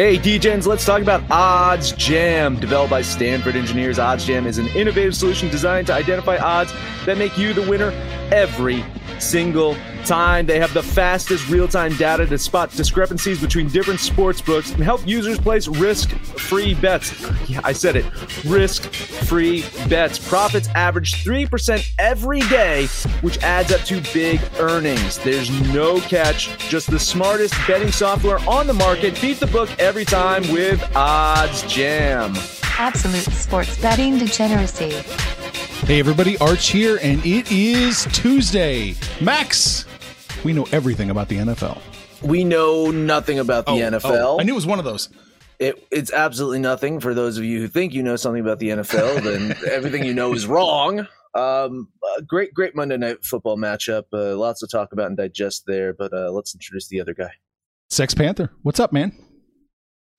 Hey, DJs, let's talk about Odds Jam. Developed by Stanford engineers, Odds Jam is an innovative solution designed to identify odds that make you the winner every single time. They have the fastest real time data to spot discrepancies between different sports books and help users place risk free bets. Yeah, I said it risk free bets. Profits average 3% every day, which adds up to big earnings. There's no catch, just the smartest betting software on the market. Beat the book every time with Odds Jam. Absolute sports betting degeneracy. Hey everybody, Arch here, and it is Tuesday. Max, we know everything about the NFL. We know nothing about the Oh, NFL. oh, I knew it was one of those. It, it's absolutely nothing. For those of you who think you know something about the NFL, then everything you know is wrong. Um, uh, great, great Monday night football matchup. Uh, lots to talk about and digest there. But uh, let's introduce the other guy. Sex Panther, what's up, man?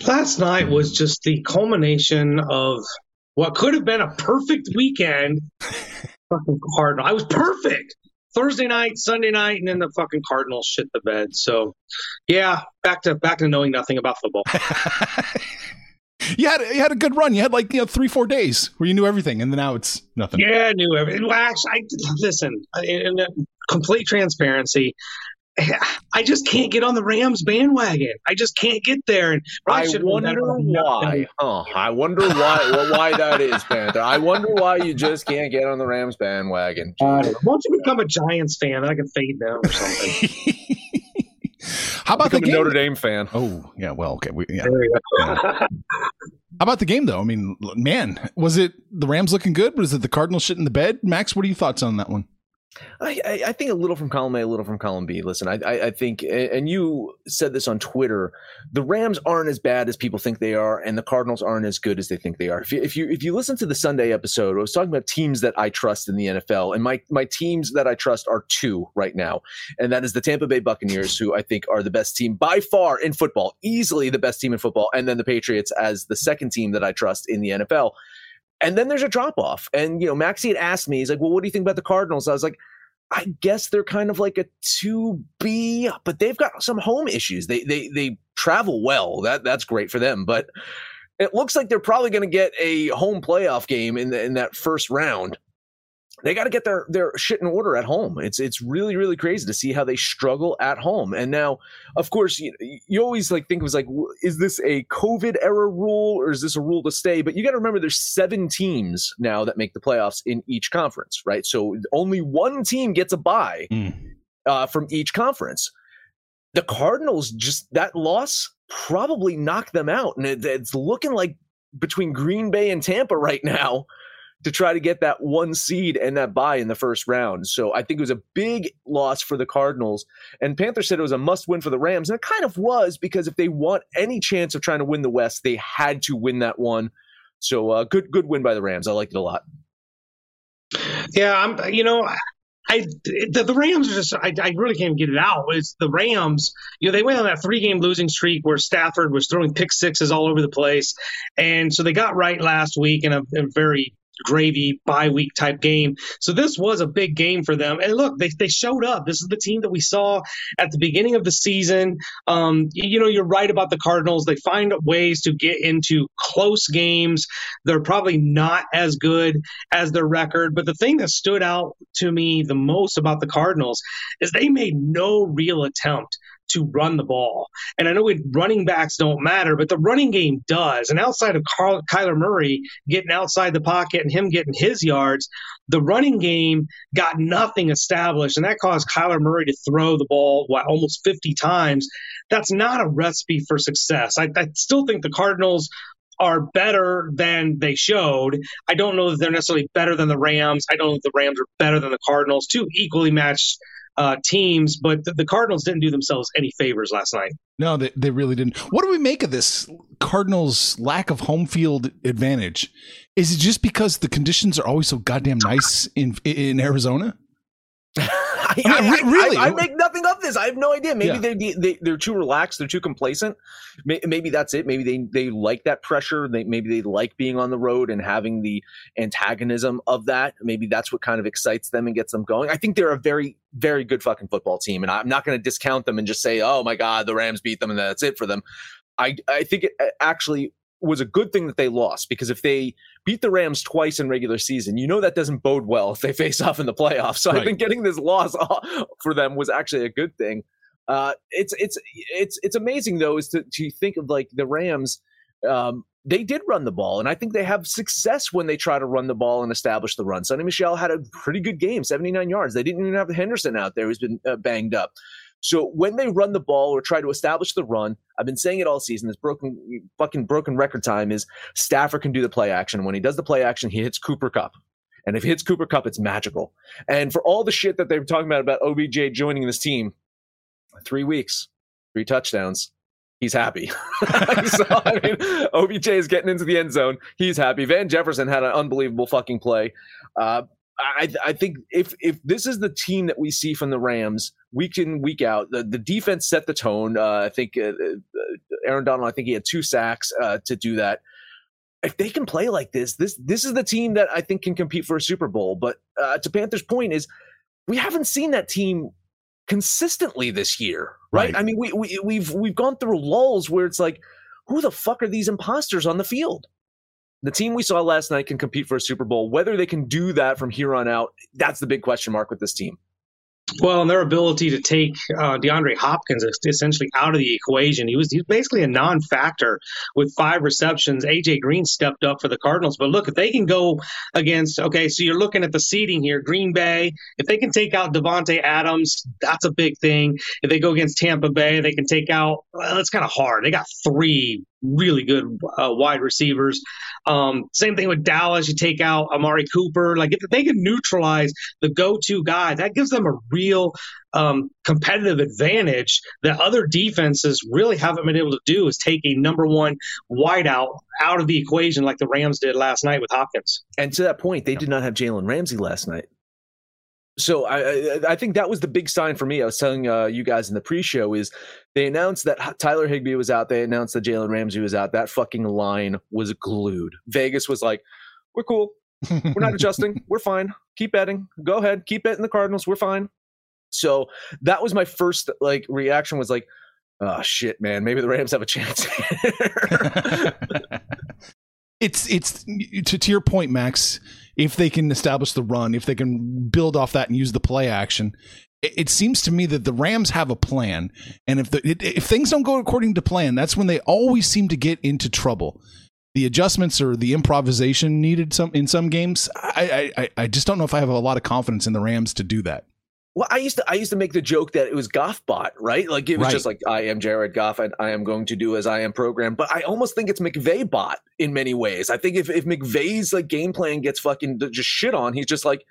last night was just the culmination of what could have been a perfect weekend. fucking Cardinal. I was perfect. Thursday night, Sunday night, and then the fucking Cardinals shit the bed. So, yeah, back to back to knowing nothing about football. you had you had a good run. You had like you know three four days where you knew everything, and then now it's nothing. Yeah, I knew everything. Well, actually, I, listen, in, in complete transparency, I just can't get on the Rams bandwagon. I just can't get there. And I should wonder why. Huh? I wonder why. well, why that is, Panther. I wonder why you just can't get on the Rams bandwagon. Uh, Won't you become a Giants fan? I can fade them or something. How about the Become a game? Notre Dame fan. Oh yeah, well okay. We, yeah. There. How about the game though? I mean, man, was it the Rams looking good? Was it the Cardinals shit in the bed? Max, what are your thoughts on that one? I, I, think a little from column A, a little from column B. Listen, I, I, I think, and you said this on Twitter, the Rams aren't as bad as people think they are, and the Cardinals aren't as good as they think they are. If you, if you, if you listen to the Sunday episode, I was talking about teams that I trust in the NFL, and my, my teams that I trust are two right now, and that is the Tampa Bay Buccaneers, who I think are the best team by far in football, easily the best team in football, and then the Patriots as the second team that I trust in the NFL. And then there's a drop off. And, you know, Maxie had asked me, he's like, well, what do you think about the Cardinals? I was like, I guess they're kind of like a 2B, but they've got some home issues. They they they travel well. That that's great for them, but it looks like they're probably going to get a home playoff game in the, in that first round. They got to get their their shit in order at home. It's it's really really crazy to see how they struggle at home. And now, of course, you, you always like think it was like, is this a COVID era rule or is this a rule to stay? But you got to remember, there's seven teams now that make the playoffs in each conference, right? So only one team gets a bye Mm. uh, from each conference. The Cardinals just that loss probably knocked them out, and it, it's looking like between Green Bay and Tampa right now to try to get that one seed and that buy in the first round. So I think it was a big loss for the Cardinals. And Panther said it was a must win for the Rams, and it kind of was because if they want any chance of trying to win the West, they had to win that one. So uh, good good win by the Rams. I liked it a lot. Yeah, I'm. You know, I the, the Rams are just. I, I really can't get it out. It's the Rams. You know, they went on that three game losing streak where Stafford was throwing pick sixes all over the place, and so they got right last week in a, a very gravy bye week type game. So this was a big game for them. And look, they, they showed up. This is the team that we saw at the beginning of the season. Um, you know, you're right about the Cardinals. They find ways to get into close games. They're probably not as good as their record. But the thing that stood out to me the most about the Cardinals is they made no real attempt to run the ball. And I know it, running backs don't matter, but the running game does. And outside of Carl, Kyler Murray getting outside the pocket and him getting his yards, the running game got nothing established. And that caused Kyler Murray to throw the ball what, almost 50 times. That's not a recipe for success. I, I still think the Cardinals are better than they showed. I don't know that they're necessarily better than the Rams. I don't know that the Rams are better than the Cardinals. Two equally matched uh, teams, but the, the, Cardinals didn't do themselves any favors last night. No, they, they really didn't. What do we make of this Cardinals' lack of home field advantage? Is it just because the conditions are always so goddamn nice in in Arizona? I, I, I, really, I, make nothing of this. I have no idea. Maybe yeah. they, they they're too relaxed. They're too complacent. Maybe that's it. Maybe they they like that pressure. They maybe they like being on the road and having the antagonism of that. Maybe that's what kind of excites them and gets them going. I think they're a very very good fucking football team, and I'm not going to discount them and just say, oh my god, the Rams beat them and that's it for them. I I think it actually was a good thing that they lost because if they beat the Rams twice in regular season, you know that doesn't bode well if they face off in the playoffs. So right. I think getting this loss for them was actually a good thing. Uh, it's it's it's it's amazing though is to to think of like the Rams. Um, they did run the ball, and I think they have success when they try to run the ball and establish the run. Sony Michel had a pretty good game, 79 yards. They didn't even have Henderson out there who's been uh, banged up. So when they run the ball or try to establish the run, I've been saying it all season. This broken fucking broken record time is Stafford can do the play action. When he does the play action, he hits Cooper Kupp. And if he hits Cooper Kupp, it's magical. And for all the shit that they were talking about about OBJ joining this team, three weeks, three touchdowns, he's happy. so, I mean, OBJ is getting into the end zone. He's happy. Van Jefferson had an unbelievable fucking play. Uh, I, I think if if this is the team that we see from the Rams week in week out, the, the defense set the tone. Uh, I think uh, uh, Aaron Donald, I think he had two sacks uh, to do that. If they can play like this, this this is the team that I think can compete for a Super Bowl. But uh, to Panthers' point is, we haven't seen that team consistently this year, right? right? I mean, we, we we've we've gone through lulls where it's like, who the fuck are these imposters on the field? the team we saw last night can compete for a Super Bowl. Whether they can do that from here on out, that's the big question mark with this team. Well, and their ability to take uh, DeAndre Hopkins essentially out of the equation. He was, he was basically a non factor with five receptions. AJ Green stepped up for the Cardinals. But look, if they can go against, okay, so you're looking at the seeding here Green Bay, if they can take out Davante Adams, that's a big thing. If they go against Tampa Bay, they can take out, well, it's kind of hard. They got three really good uh, wide receivers. Um, same thing with Dallas. You take out Amari Cooper. Like if they can neutralize the go-to guy, that gives them a real um, competitive advantage that other defenses really haven't been able to do. Is take a number one wideout out of the equation like the Rams did last night with Hopkins. And to that point, they did not have Jalen Ramsey last night so I, I think that was the big sign for me. I was telling uh, you guys in the pre-show is they announced that Tyler Higbee was out. They announced that Jalen Ramsey was out. That fucking line was glued. Vegas was like, "We're cool. We're not adjusting. We're fine. Keep betting. Go ahead. Keep betting the Cardinals. We're fine." So that was my first like reaction. Was like, "Oh shit, man. Maybe the Rams have a chance." it's it's to, to your point, Max if they can establish the run, if they can build off that and use the play action, it, seems to me that the Rams have a plan. And if the, if things don't go according to plan, that's when they always seem to get into trouble. The adjustments or the improvisation needed some in some games. I, I I just don't know if I have a lot of confidence in the Rams to do that. Well, I used to I used to make the joke that it was Goff bot, right? Like it was right. just like I am Jared Goff and I am going to do as I am programmed. But I almost think it's McVay bot in many ways. I think if if McVay's like game plan gets fucking just shit on, he's just like,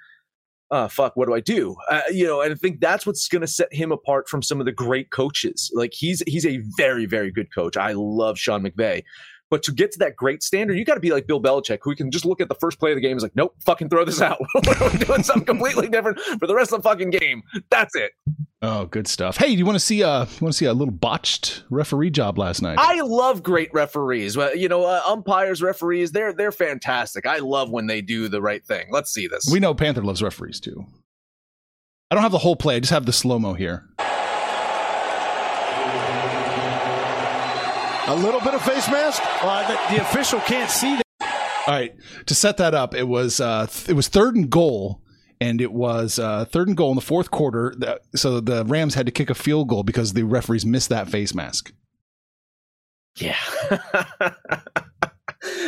uh, fuck, what do I do? Uh, you know, and I think that's what's going to set him apart from some of the great coaches. Like he's he's a very very good coach. I love Sean McVay, but to get to that great standard, you got to be like Bill Belichick, who can just look at the first play of the game and is like, nope, fucking throw this out. We're doing something completely different for the rest of the fucking game. That's it. Oh, good stuff. Hey, do you want to see uh you want to see a little botched referee job last night? I love great referees. Well, you know, uh, umpires, referees, they're they're fantastic. I love when they do the right thing. Let's see this. We know Panther loves referees too. I don't have the whole play. I just have the slow mo here. A little bit of face mask. Uh, the, the, official can't see that. All right, to set that up, it was uh, th- it was third and goal, and it was uh, third and goal in the fourth quarter. That- So the Rams had to kick a field goal because the referees missed that face mask. Yeah.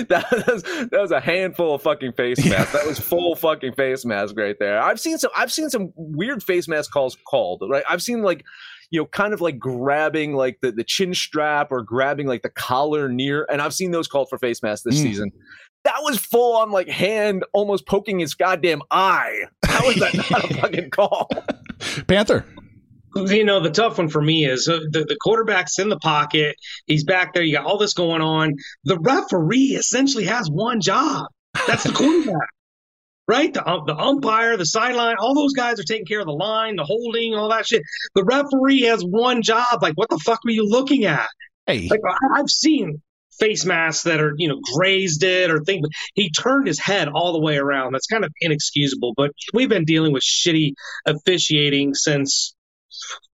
that, was, that was a handful of fucking face masks. That was full fucking face mask right there. I've seen some I've seen some weird face mask calls called, right? I've seen like you know, kind of like grabbing like the, the chin strap or grabbing like the collar near, and I've seen those called for face masks this Mm. season. That was full on like hand almost poking his goddamn eye. How is that not a fucking call? Panther. you know the tough one for me is uh, the, the quarterback's in the pocket he's back there you got all this going on the referee essentially has one job that's the quarterback right the, um, the umpire the sideline all those guys are taking care of the line the holding all that shit the referee has one job like what the fuck were you looking at Hey, like I- I've seen face masks that are you know grazed it or things. He turned his head all the way around. That's kind of inexcusable. But we've been dealing with shitty officiating since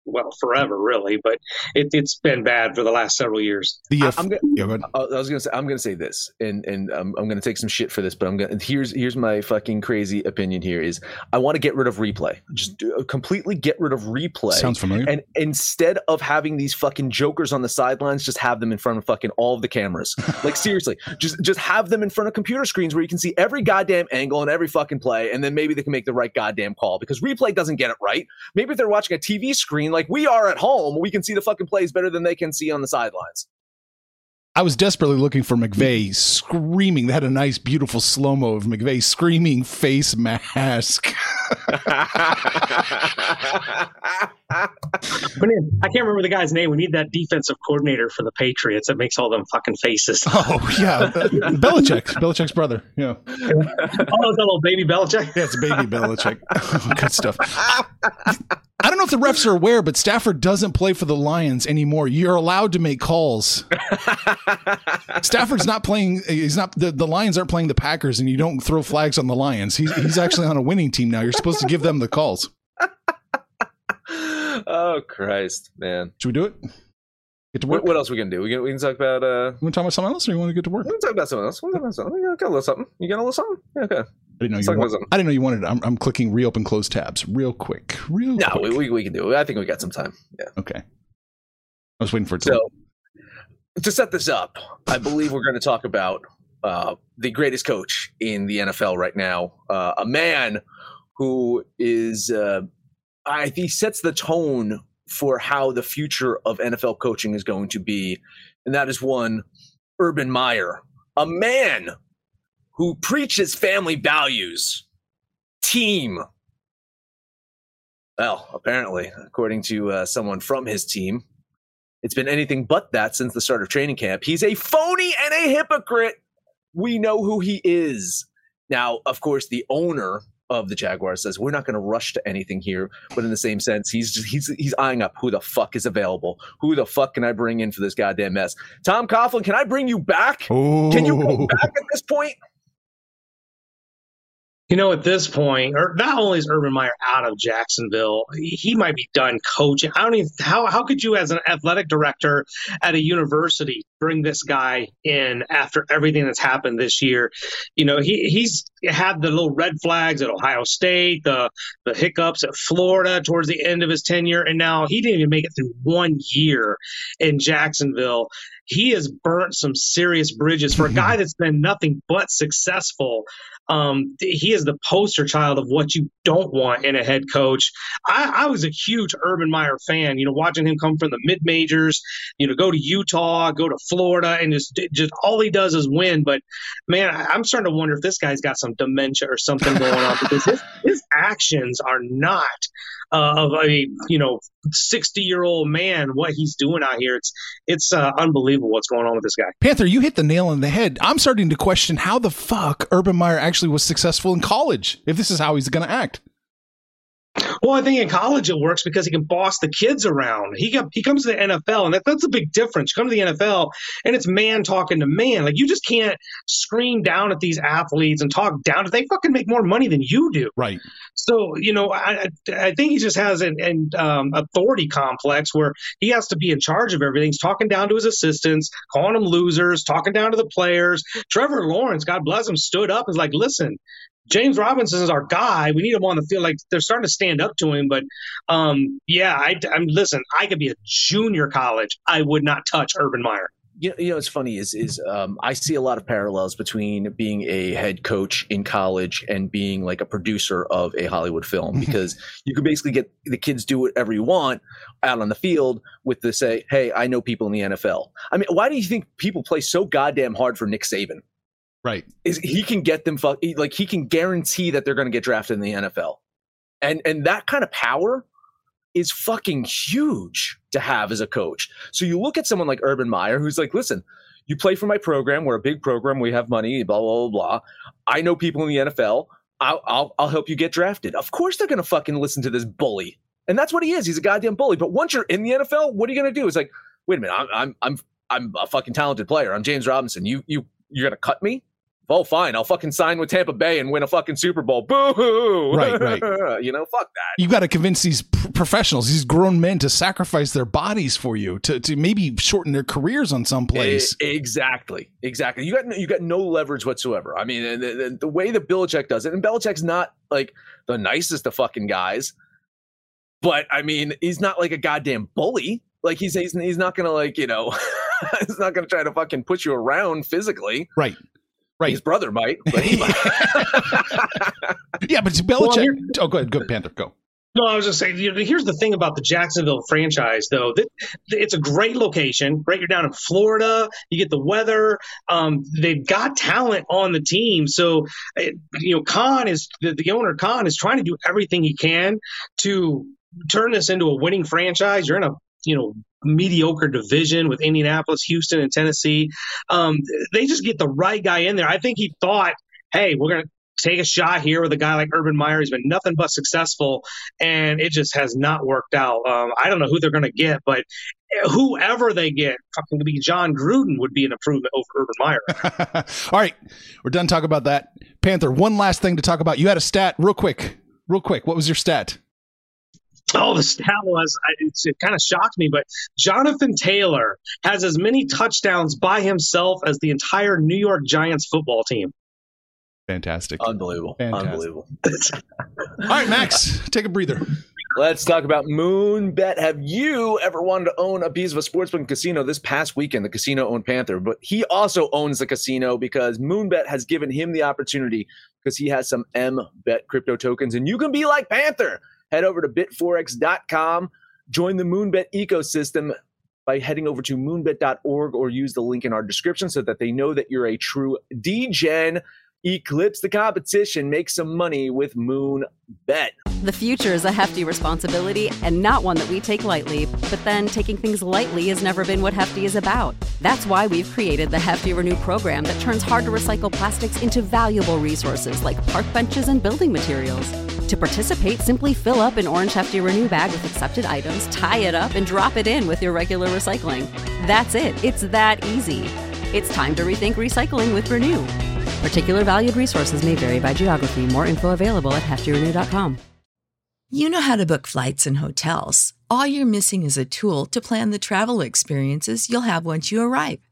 well forever, really. But it, it's been bad for the last several years. the I- uh, I'm gonna- yeah, go ahead. I I was gonna say I'm gonna say this, and and um, I'm gonna take some shit for this, but I'm gonna here's here's my fucking crazy opinion. Here is I want to get rid of replay, just do, completely get rid of replay. sounds familiar. and instead of having these fucking jokers on the sidelines, just have them in front of fucking all of the cameras. Like seriously, just just have them in front of computer screens where you can see every goddamn angle and every fucking play, and then maybe they can make the right goddamn call because replay doesn't get it right. Maybe if they're watching a TV screen like we are at home, we can see the fucking plays better than they can see on the sidelines. I was desperately looking for McVay screaming. They had a nice, beautiful slow mo of McVay screaming face mask. I can't remember the guy's name. We need that defensive coordinator for the Patriots that makes all them fucking faces. oh, Oh yeah, Belichick, Belichick's brother. Yeah, oh, is that little baby Belichick? yeah, it's baby Belichick. Good stuff. I don't know if the refs are aware, but Stafford doesn't play for the Lions anymore. You're allowed to make calls. Stafford's not playing. He's not. The, the Lions aren't playing the Packers, and you don't throw flags on the Lions. He's he's actually on a winning team now. You're supposed to give them the calls. oh Christ, man! Should we do it? Get to work. What, what else we gonna do? We can we can talk about uh. You want to talk about something else, or you want to get to work? We can talk about something else. We can talk about something. Got a little something. You got a little something? Yeah, okay. I didn't know Let's you. Want. I didn't know you wanted. It. I'm, I'm clicking reopen close tabs real quick. Real No, quick. we, we, we can do it. I think we got some time. Yeah. okay. I was waiting for it to. So to set this up, I believe we're going to talk about uh, the greatest coach in the NFL right now, uh, a man who is, uh, I think, he sets the tone for how the future of NFL coaching is going to be, and that is one Urban Meyer, a man who preaches family values, team. Well, apparently, according to uh, someone from his team, it's been anything but that since the start of training camp. He's a phony and a hypocrite. We know who he is. Now, of course, the owner of the Jaguars says we're not going to rush to anything here, but in the same sense, he's just, he's he's eyeing up who the fuck is available. Who the fuck can I bring in for this goddamn mess? Tom Coughlin, can I bring you back? oh, Can you come back at this point? You know, at this point, or not only is Urban Meyer out of Jacksonville, he might be done coaching. I don't even how how could you, as an athletic director at a university, bring this guy in after everything that's happened this year? You know, he he's had the little red flags at Ohio State, the the hiccups at Florida towards the end of his tenure, and now he didn't even make it through one year in Jacksonville. He has burnt some serious bridges for a guy mm-hmm. that's been nothing but successful um, he is the poster child of what you don't want in a head coach. I, I was a huge Urban Meyer fan, you know, watching him come from the mid majors, you know, go to Utah, go to Florida, and just just all he does is win. But man, I- I'm starting to wonder if this guy's got some dementia or something going on because his, his actions are not uh, of a you know 60 year old man. What he's doing out here, it's it's uh, unbelievable what's going on with this guy. Panther, you hit the nail on the head. I'm starting to question how the fuck Urban Meyer actually was successful in college. If this is how he's going to act. Well, I think in college it works because he can boss the kids around. He got, he comes to the NFL, and that, that's a big difference. You come to the NFL, and it's man talking to man. Like you just can't scream down at these athletes and talk down. They fucking make more money than you do. Right. So you know, I I think he just has an, an um, authority complex where he has to be in charge of everything. He's talking down to his assistants, calling them losers, talking down to the players. Trevor Lawrence, God bless him, stood up and was like, "Listen." James Robinson is our guy. We need him on the field. Like they're starting to stand up to him. But um, yeah, I, I'm listen. I could be a junior college. I would not touch Urban Meyer. You know, you know, it's funny is is um, I see a lot of parallels between being a head coach in college and being like a producer of a Hollywood film because you can basically get the kids do whatever you want out on the field with the say, hey, I know people in the NFL. I mean, why do you think people play so goddamn hard for Nick Saban? Right. Is he can get them fuck like he can guarantee that they're going to get drafted in the NFL, and and that kind of power is fucking huge to have as a coach. So you look at someone like Urban Meyer, who's like, listen, you play for my program. We're a big program. We have money. Blah blah blah. blah. I know people in the NFL. I'll I'll, I'll help you get drafted. Of course they're going to fucking listen to this bully, and that's what he is. He's a goddamn bully. But once you're in the NFL, what are you going to do? It's like, wait a minute, I'm I'm I'm I'm a fucking talented player. I'm James Robinson. You you you're going to cut me? Oh, fine, I'll fucking sign with Tampa Bay and win a fucking Super Bowl. Boo hoo. Right, right. you know, fuck that. You got to convince these pr- professionals, these grown men, to sacrifice their bodies for you, to, to maybe shorten their careers on some place. Exactly, exactly. You got no, you got no leverage whatsoever. I mean, the, the, the way that Belichick does it, and Belichick's not like the nicest of fucking guys, but I mean, he's not like a goddamn bully. Like he's he's, he's not gonna like you know. he's not going to try to fucking put you around physically. Right. Right. His brother might, but he might. yeah, but Belichick. Well, oh, go ahead. Go, Panther. Go. No, I was just saying. You know, here's the thing about the Jacksonville franchise, though. That it's a great location. Right, you're down in Florida. You get the weather. Um, they've got talent on the team. So, you know, Khan is the, the owner. Khan is trying to do everything he can to turn this into a winning franchise. You're in a you know mediocre division with Indianapolis, Houston, and Tennessee. Um, they just get the right guy in there. I think he thought, hey, we're going to take a shot here with a guy like Urban Meyer. He's been nothing but successful, and it just has not worked out. Um, I don't know who they're going to get, but whoever they get, fucking be Jon Gruden would be an improvement over Urban Meyer. All right, we're done talking about that. Panther, one last thing to talk about. You had a stat, real quick, real quick. What was your stat? Oh, the stat was it kind of shocked me, but Jonathan Taylor has as many touchdowns by himself as the entire New York Giants football team. Fantastic. Unbelievable. Fantastic. Unbelievable. All right, Max, take a breather. Let's talk about Moonbet. Have you ever wanted to own a piece of a sportsbook casino? This past weekend, the casino owned Panther, but he also owns the casino because Moonbet has given him the opportunity because he has some M Bet crypto tokens, and you can be like Panther head over to bitforex.com, join the Moonbet ecosystem by heading over to moonbet.org or use the link in our description so that they know that you're a true DGen. Eclipse the competition, make some money with Moonbet. The future is a hefty responsibility and not one that we take lightly, but then taking things lightly has never been what Hefty is about. That's why we've created the Hefty Renew program that turns hard to recycle plastics into valuable resources like park benches and building materials. To participate, simply fill up an orange Hefty Renew bag with accepted items, tie it up, and drop it in with your regular recycling. That's it. It's that easy. It's time to rethink recycling with Renew. Particular valued resources may vary by geography. More info available at heftyrenew.com. You know how to book flights and hotels. All you're missing is a tool to plan the travel experiences you'll have once you arrive.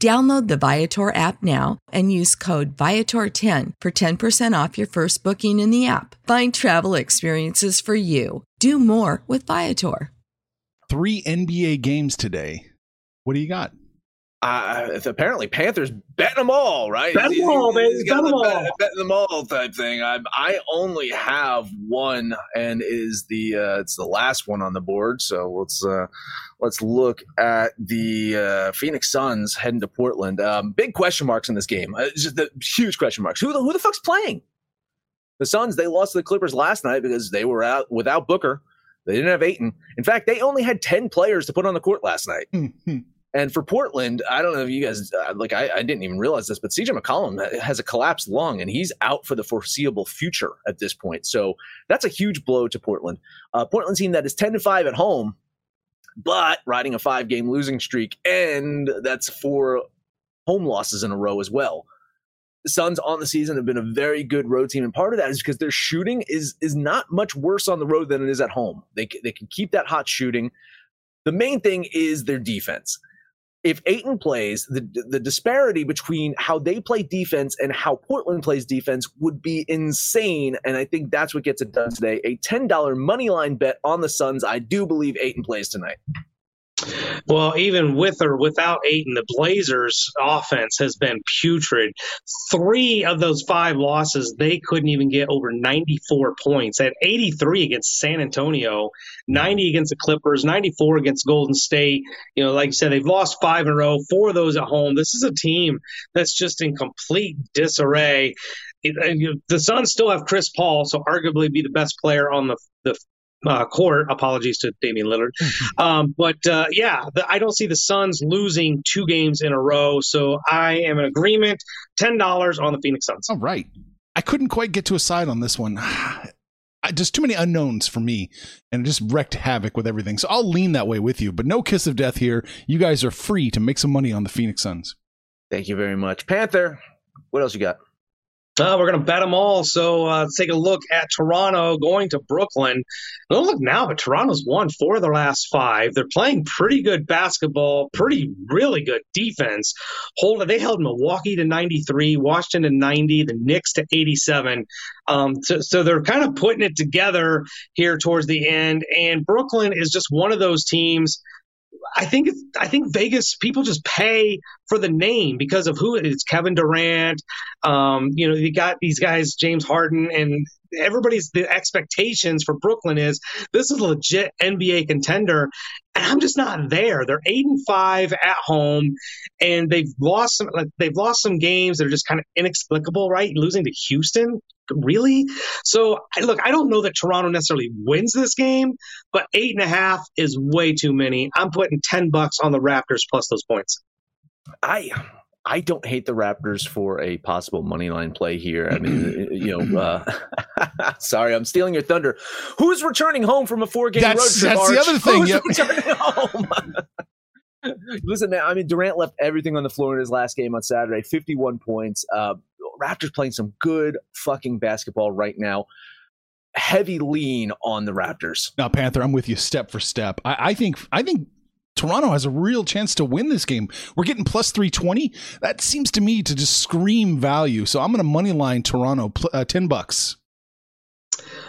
Download the Viator app now and use code Viator10 for 10% off your first booking in the app. Find travel experiences for you. Do more with Viator. Three NBA games today. What do you got? Uh, apparently, Panthers betting them all, right? Bet them all. Bet them all. Bet, bet them all type thing. I, I only have one, and is the uh, it's the last one on the board. So let's uh, let's look at the uh, Phoenix Suns heading to Portland. Um, big question marks in this game. Uh, just the huge question marks. Who the, who the fuck's playing? The Suns they lost to the Clippers last night because they were out without Booker. They didn't have Ayton. In fact, they only had 10 players to put on the court last night. And for Portland, I don't know if you guys uh, like. I, I, didn't even realize this, but CJ McCollum has a collapsed lung, and he's out for the foreseeable future at this point. So that's a huge blow to Portland. Uh, Portland team that is ten to five at home, but riding a five game losing streak, and that's four home losses in a row as well. The Suns on the season have been a very good road team, and part of that is because their shooting is is not much worse on the road than it is at home. They they can keep that hot shooting. The main thing is their defense if Ayton plays, the the disparity between how they play defense and how Portland plays defense would be insane. And I think that's what gets it done today. A ten dollar money line bet on the Suns. I do believe Ayton plays tonight. Well, even with or without Ayton, the Blazers' offense has been putrid. Three of those five losses, they couldn't even get over 94 points. At 83 against San Antonio, 90 against the Clippers, 94 against Golden State. You know, like you said, they've lost five in a row, four of those at home. This is a team that's just in complete disarray. It, the Suns still have Chris Paul, so arguably be the best player on the the uh, court. Apologies to Damian Lillard. Um, but uh, yeah, the, I don't see the Suns losing two games in a row. So I am in agreement. $10 on the Phoenix Suns. All right. I couldn't quite get to a side on this one. I, just too many unknowns for me, and it just wrecked havoc with everything. So I'll lean that way with you, but no kiss of death here. You guys are free to make some money on the Phoenix Suns. Thank you very much, Panther. What else you got? Uh, we're going to bet them all. So uh, let's take a look at Toronto going to Brooklyn. Don't look now, but Toronto's won four of their last five. They're playing pretty good basketball, pretty really good defense. Hold they held Milwaukee to 93, Washington to 90, the Knicks to 87. Um, so, so they're kind of putting it together here towards the end. And Brooklyn is just one of those teams I think I think Vegas people just pay for the name because of who it is. Kevin Durant, um, you know, you got these guys, James Harden, and everybody's the expectations for Brooklyn is this is a legit NBA contender, and I'm just not there. They're eight and five at home, and they've lost some. Like, they've lost some games that are just kind of inexplicable, right? Losing to Houston, really? So look, I don't know that Toronto necessarily wins this game, but eight and a half is way too many. I'm putting ten bucks on the Raptors plus those points. I I don't hate the Raptors for a possible money line play here. I mean, you know, uh, sorry, I'm stealing your thunder. Who's returning home from a four game road trip? That's Arch? the other thing. Who's yep. returning home? Listen, man. I mean, Durant left everything on the floor in his last game on Saturday. 51 points. Uh, Raptors playing some good fucking basketball right now. Heavy lean on the Raptors. Now, Panther, I'm with you step for step. I, I think I think Toronto has a real chance to win this game. We're getting plus 320. That seems to me to just scream value. So I'm going to money line Toronto uh, 10 bucks.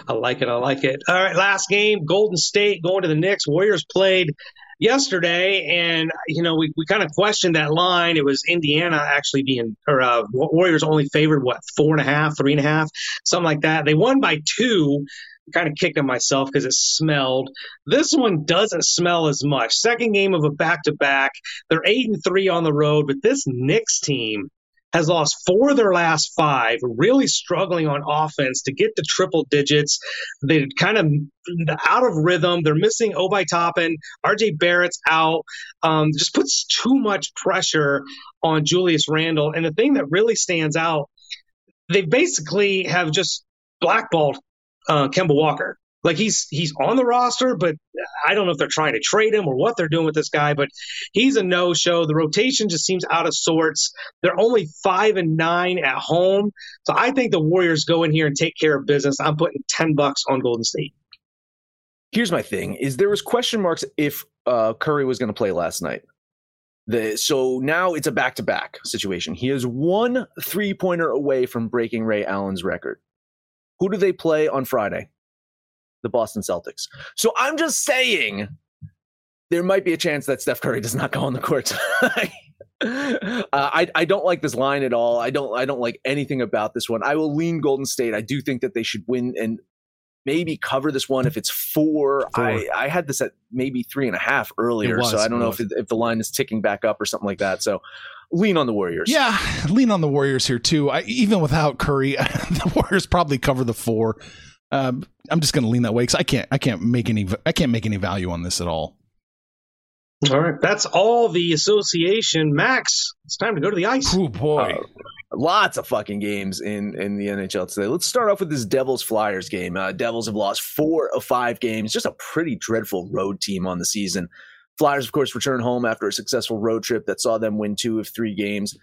I like it. I like it. All right, last game, Golden State going to the Knicks. Warriors played yesterday, and you know we, we kind of questioned that line. It was Indiana actually being or uh, Warriors only favored what four and a half, three and a half, something like that. They won by two. Kind of kicked myself because it smelled. This one doesn't smell as much. Second game of a back to back. They're eight and three on the road, but this Knicks team has lost four of their last five, really struggling on offense to get to triple digits. They're kind of out of rhythm. They're missing Obi Toppin. RJ Barrett's out. Um, just puts too much pressure on Julius Randle. And the thing that really stands out, they basically have just blackballed uh, Kemba Walker. Like he's he's on the roster, but I don't know if they're trying to trade him or what they're doing with this guy. But he's a no show. The rotation just seems out of sorts. They're only five and nine at home, so I think the Warriors go in here and take care of business. I'm putting ten bucks on Golden State. Here's my thing: is there was question marks if uh, Curry was going to play last night. The, so now it's a back to back situation. He is one three pointer away from breaking Ray Allen's record. Who do they play on Friday? the Boston Celtics. So I'm just saying there might be a chance that Steph Curry does not go on the court uh, I I don't like this line at all. I don't I don't like anything about this one. I will lean Golden State. I do think that they should win and maybe cover this one if it's four. four. I I had this at maybe three and a half earlier, was, so I don't know if it, if the line is ticking back up or something like that. So lean on the Warriors. Yeah, lean on the Warriors here too. I, even without Curry, the Warriors probably cover the four. Um, I'm just going to lean that way because I can't I can't make any I can't make any value on this at all. All right, that's all the association. Max, it's time to go to the ice. Oh boy. Uh, lots of fucking games in in the NHL today. Let's start off with this Devils Flyers game. Uh, Devils have lost four of five games. Just a pretty dreadful road team on the season. Flyers, of course, return home after a successful road trip that saw them win two of three games.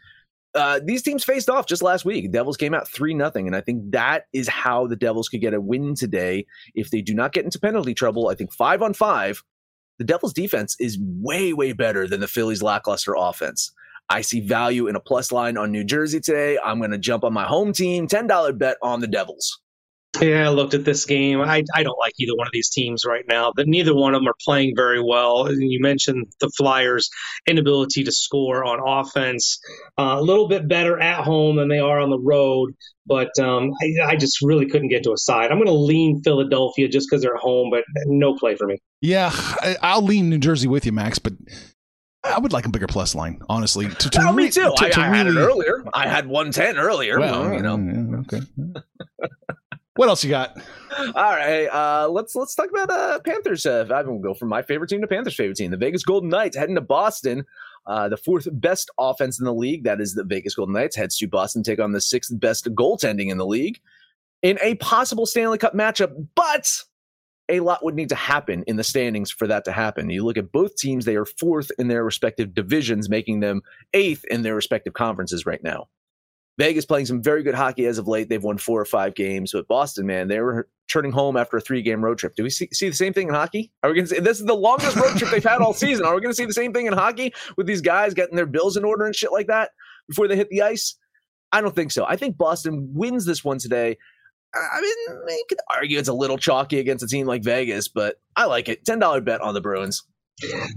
Uh, these teams faced off just last week. Devils came out three nothing, and I think that is how the Devils could get a win today if they do not get into penalty trouble. I think five on five, the Devils' defense is way way better than the Phillies' lackluster offense. I see value in a plus line on New Jersey today. I'm going to jump on my home team, ten dollar bet on the Devils. Yeah, I looked at this game. I, I don't like either one of these teams right now. That neither one of them are playing very well. You mentioned the Flyers' inability to score on offense. Uh, a little bit better at home than they are on the road, but um, I, I, just really couldn't get to a side. I'm going to lean Philadelphia just because they're at home, but no play for me. Yeah, I'll lean New Jersey with you, Max, but I would like a bigger plus line, honestly. To, to oh, re- me too. To, to I, I really... had it earlier. I had 110 earlier. Well, you know. okay. What else you got? All right, uh, let's let's talk about uh, Panthers. Uh, I'm gonna go from my favorite team to Panthers' favorite team, the Vegas Golden Knights, heading to Boston. Uh, the fourth best offense in the league, that is the Vegas Golden Knights, heads to Boston, take on the sixth best goaltending in the league in a possible Stanley Cup matchup. But a lot would need to happen in the standings for that to happen. You look at both teams; they are fourth in their respective divisions, making them eighth in their respective conferences right now. Vegas playing some very good hockey as of late. They've won four or five games, but Boston, man, they were turning home after a three game road trip. Do we see, see the same thing in hockey? Are we going to see this is the longest road trip they've had all season? Are we going to see the same thing in hockey with these guys getting their bills in order and shit like that before they hit the ice? I don't think so. I think Boston wins this one today. I mean, you could argue it's a little chalky against a team like Vegas, but I like it. $10 bet on the Bruins.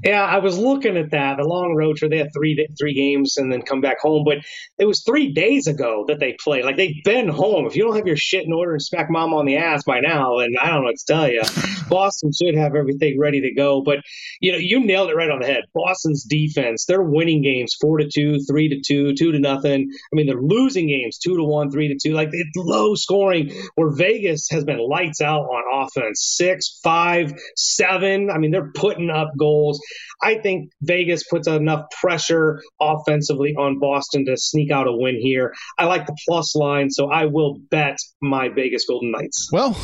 Yeah, I was looking at that. The long road trip. They had three three games and then come back home. But it was three days ago that they played. Like they've been home. If you don't have your shit in order and smack mom on the ass by now, then I don't know what to tell you. Boston should have everything ready to go. But you know, you nailed it right on the head. Boston's defense. They're winning games four to two, three to two, two to nothing. I mean, they're losing games two to one, three to two. Like it's low scoring. Where Vegas has been lights out on offense, six, five, seven. I mean, they're putting up goals goals. I think Vegas puts enough pressure offensively on Boston to sneak out a win here. I like the plus line, so I will bet my Vegas Golden Knights. Well,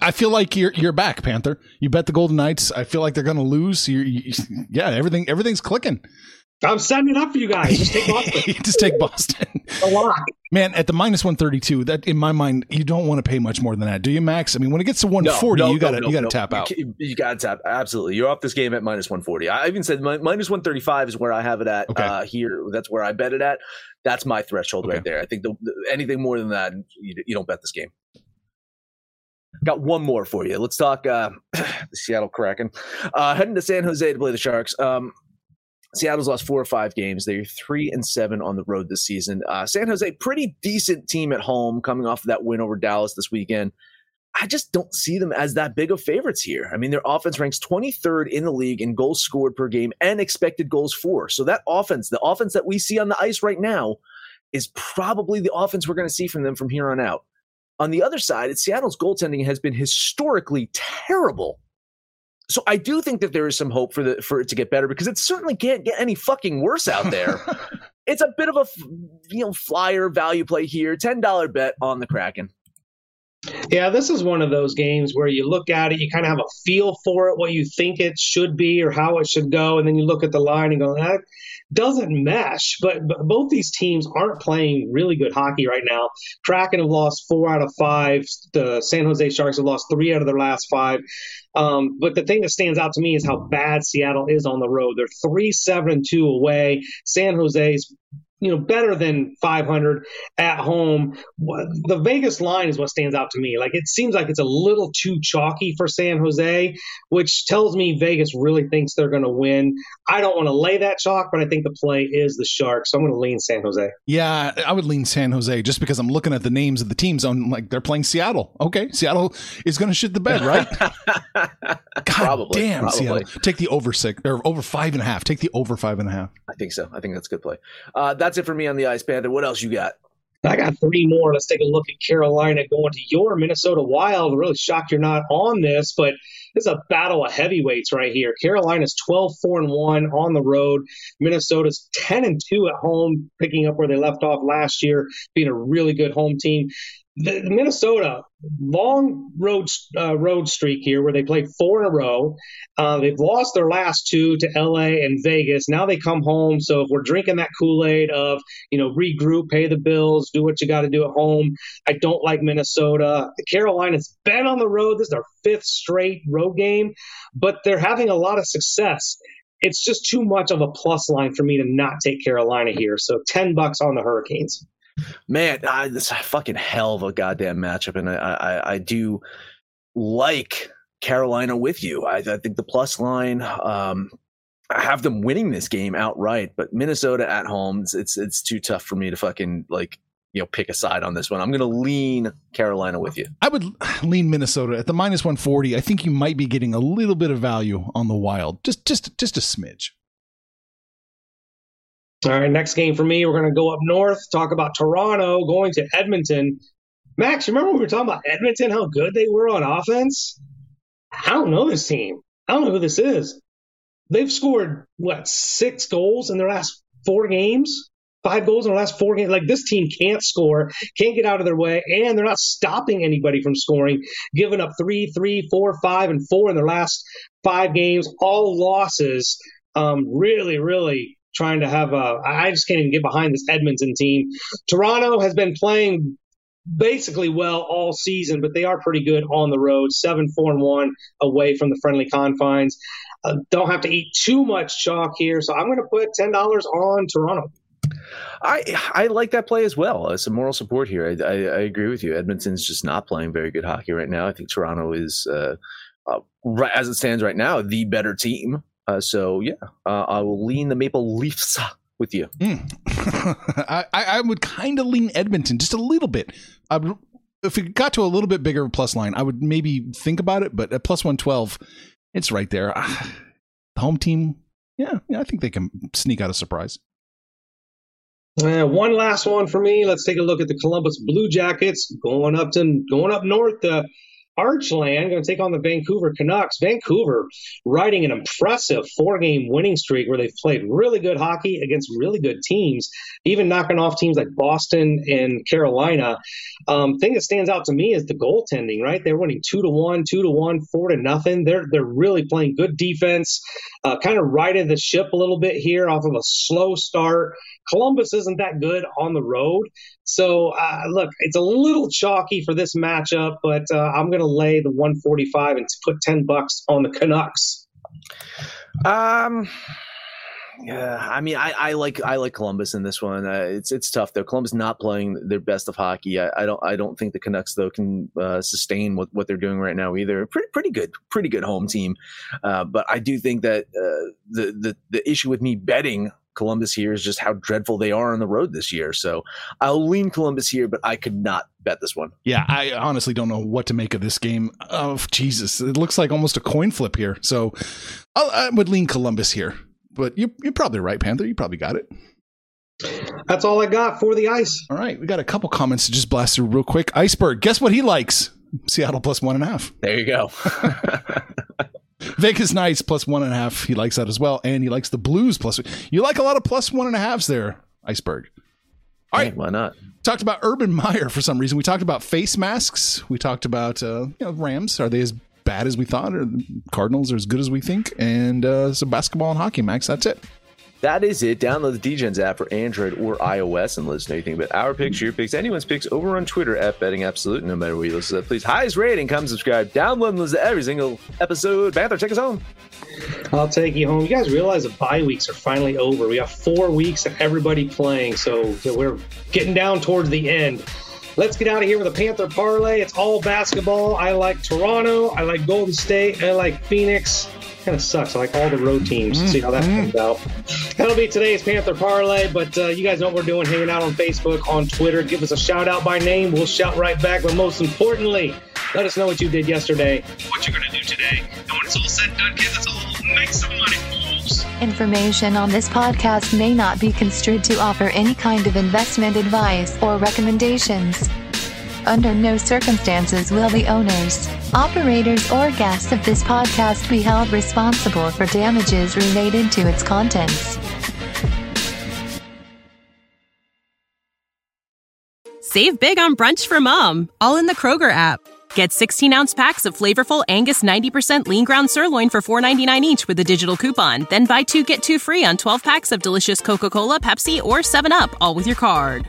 I feel like you're you're back, Panther. You bet the Golden Knights. I feel like they're going to lose. You, yeah, everything everything's clicking. I'm setting it up for you guys. Just take Boston. Just take Boston. a lot. Man, at the minus 132, that in my mind, you don't want to pay much more than that, do you, Max? I mean, when it gets to 140, no, no, you got to no, you got to tap out. You, you got to tap. Absolutely. You're off this game at minus 140. I even said minus 135 is where I have it at okay. uh, here. That's where I bet it at. That's my threshold okay. right there. I think the, the, anything more than that, you, you don't bet this game. Got one more for you. Let's talk uh, the Seattle Kraken. Uh, heading to San Jose to play the Sharks. Um, Seattle's lost four or five games. They're three and seven on the road this season. Uh, San Jose, pretty decent team at home, coming off of that win over Dallas this weekend. I just don't see them as that big of favorites here. I mean, their offense ranks 23rd in the league in goals scored per game and expected goals for. So that offense, the offense that we see on the ice right now, is probably the offense we're going to see from them from here on out. On the other side, Seattle's goaltending has been historically terrible so I do think that there is some hope for the for it to get better because it certainly can't get any fucking worse out there. it's a bit of a you know flyer value play here, ten dollar bet on the Kraken. Yeah, this is one of those games where you look at it, you kind of have a feel for it, what you think it should be or how it should go, and then you look at the line and go, that doesn't mesh. But, but both these teams aren't playing really good hockey right now. Kraken have lost four out of five. The San Jose Sharks have lost three out of their last five. Um, but the thing that stands out to me is how bad Seattle is on the road. They're three, seven, two away. San Jose's you know better than 500 at home. The Vegas line is what stands out to me. Like it seems like it's a little too chalky for San Jose, which tells me Vegas really thinks they're going to win. I don't want to lay that chalk, but I think the play is the Sharks, so I'm going to lean San Jose. Yeah, I would lean San Jose just because I'm looking at the names of the teams. I'm like they're playing Seattle. Okay, Seattle is going to shit the bed, right? God probably, damn, probably. Seattle. Take the over six or over five and a half. Take the over five and a half. I think so. I think that's a good play. Uh, that's it for me on the Ice Panther. What else you got? I got three more. Let's take a look at Carolina going to your Minnesota Wild. Really shocked you're not on this, but this is a battle of heavyweights right here. Carolina's 12 4 and 1 on the road. Minnesota's 10 and 2 at home, picking up where they left off last year, being a really good home team the, Minnesota long road uh, road streak here where they played four in a row. Uh, they've lost their last two to LA and Vegas. Now they come home. So if we're drinking that Kool Aid of you know regroup, pay the bills, do what you got to do at home, I don't like Minnesota. Carolina's been on the road. This is their fifth straight road game, but they're having a lot of success. It's just too much of a plus line for me to not take Carolina here. So ten bucks on the Hurricanes. Man, I, this is a fucking hell of a goddamn matchup, and I, I, I do like Carolina with you. I, I think the plus line. Um, I have them winning this game outright, but Minnesota at home, it's, it's it's too tough for me to fucking like you know pick a side on this one. I'm going to lean Carolina with you. I would lean Minnesota at the minus 140. I think you might be getting a little bit of value on the Wild, just just just a smidge. All right, next game for me, we're going to go up north, talk about Toronto going to Edmonton. Max, remember we were talking about Edmonton, how good they were on offense? I don't know this team. I don't know who this is. They've scored, what, six goals in their last four games? Five goals in their last four games. Like, this team can't score, can't get out of their way, and they're not stopping anybody from scoring, giving up three, three, four, five, and four in their last five games, all losses. Um, really, really trying to have a. I just can't even get behind this Edmonton team. Toronto has been playing basically well all season, but they are pretty good on the road. Seven, four, and one away from the friendly confines. Uh, don't have to eat too much chalk here, so I'm going to put ten dollars on Toronto. I I like that play as well. Uh, some moral support here. I, I, I, agree with you. Edmonton's just not playing very good hockey right now. I think Toronto is, uh, uh, right, as it stands right now, the better team. Uh, so yeah, uh, I will lean the Maple Leafs with you. Mm. I, I would kind of lean Edmonton just a little bit. I would, if it got to a little bit bigger plus line, I would maybe think about it. But at plus one twelve, it's right there. the home team, yeah, yeah, I think they can sneak out a surprise. Uh, one last one for me. Let's take a look at the Columbus Blue Jackets going up to going up north. Uh, Archland going to take on the Vancouver Canucks. Vancouver riding an impressive four game winning streak where they've played really good hockey against really good teams, even knocking off teams like Boston and Carolina. Um, thing that stands out to me is the goaltending, right? They're winning two to one, two to one, four to nothing. They're, they're really playing good defense, uh, kind of riding the ship a little bit here off of a slow start. Columbus isn't that good on the road. So, uh, look, it's a little chalky for this matchup, but uh, I'm going to lay the 145 and put 10 bucks on the Canucks. Um, yeah, I mean, I, I like I like Columbus in this one. Uh, it's it's tough though. Columbus not playing their best of hockey. I, I don't I don't think the Canucks though can uh, sustain what, what they're doing right now either. Pretty pretty good pretty good home team, uh, but I do think that uh, the the the issue with me betting Columbus here is just how dreadful they are on the road this year. So I'll lean Columbus here, but I could not bet this one. Yeah, I honestly don't know what to make of this game. Oh, Jesus. It looks like almost a coin flip here. So I'll, I would lean Columbus here. But you, you're probably right, Panther. You probably got it. That's all I got for the ice. All right. We got a couple comments to just blast through real quick. Iceberg, guess what he likes? Seattle plus one and a half. There you go. Vegas Knights plus one and a half. He likes that as well. And he likes the Blues plus. You like a lot of plus one and a halves there, Iceberg. All right. Hey, why not? Talked about Urban Meyer for some reason. We talked about face masks. We talked about uh, you know Rams. Are they as bad as we thought? Or Cardinals are as good as we think? And uh, some basketball and hockey, Max. That's it. That is it. Download the DGens app for Android or iOS and let us know anything about our picks, your picks, anyone's picks over on Twitter at Betting Absolute. No matter where you listen to please highest rating, come subscribe, download and listen to every single episode. Panther, take us home. I'll take you home. You guys realize the bye weeks are finally over. We have four weeks of everybody playing, so we're getting down towards the end. Let's get out of here with a Panther parlay. It's all basketball. I like Toronto. I like Golden State. I like Phoenix kind of sucks. I like all the road teams. Mm-hmm. See how that comes out. That'll be today's Panther Parlay. But uh, you guys know what we're doing, hanging out on Facebook, on Twitter. Give us a shout out by name. We'll shout right back. But most importantly, let us know what you did yesterday, what you're going to do today. And when it's all said and done, kids, it's all make some money, fools. Information on this podcast may not be construed to offer any kind of investment advice or recommendations. Under no circumstances will the owners, operators, or guests of this podcast be held responsible for damages related to its contents. Save big on brunch for mom, all in the Kroger app. Get 16 ounce packs of flavorful Angus 90% lean ground sirloin for $4.99 each with a digital coupon. Then buy two get two free on 12 packs of delicious Coca Cola, Pepsi, or 7UP, all with your card.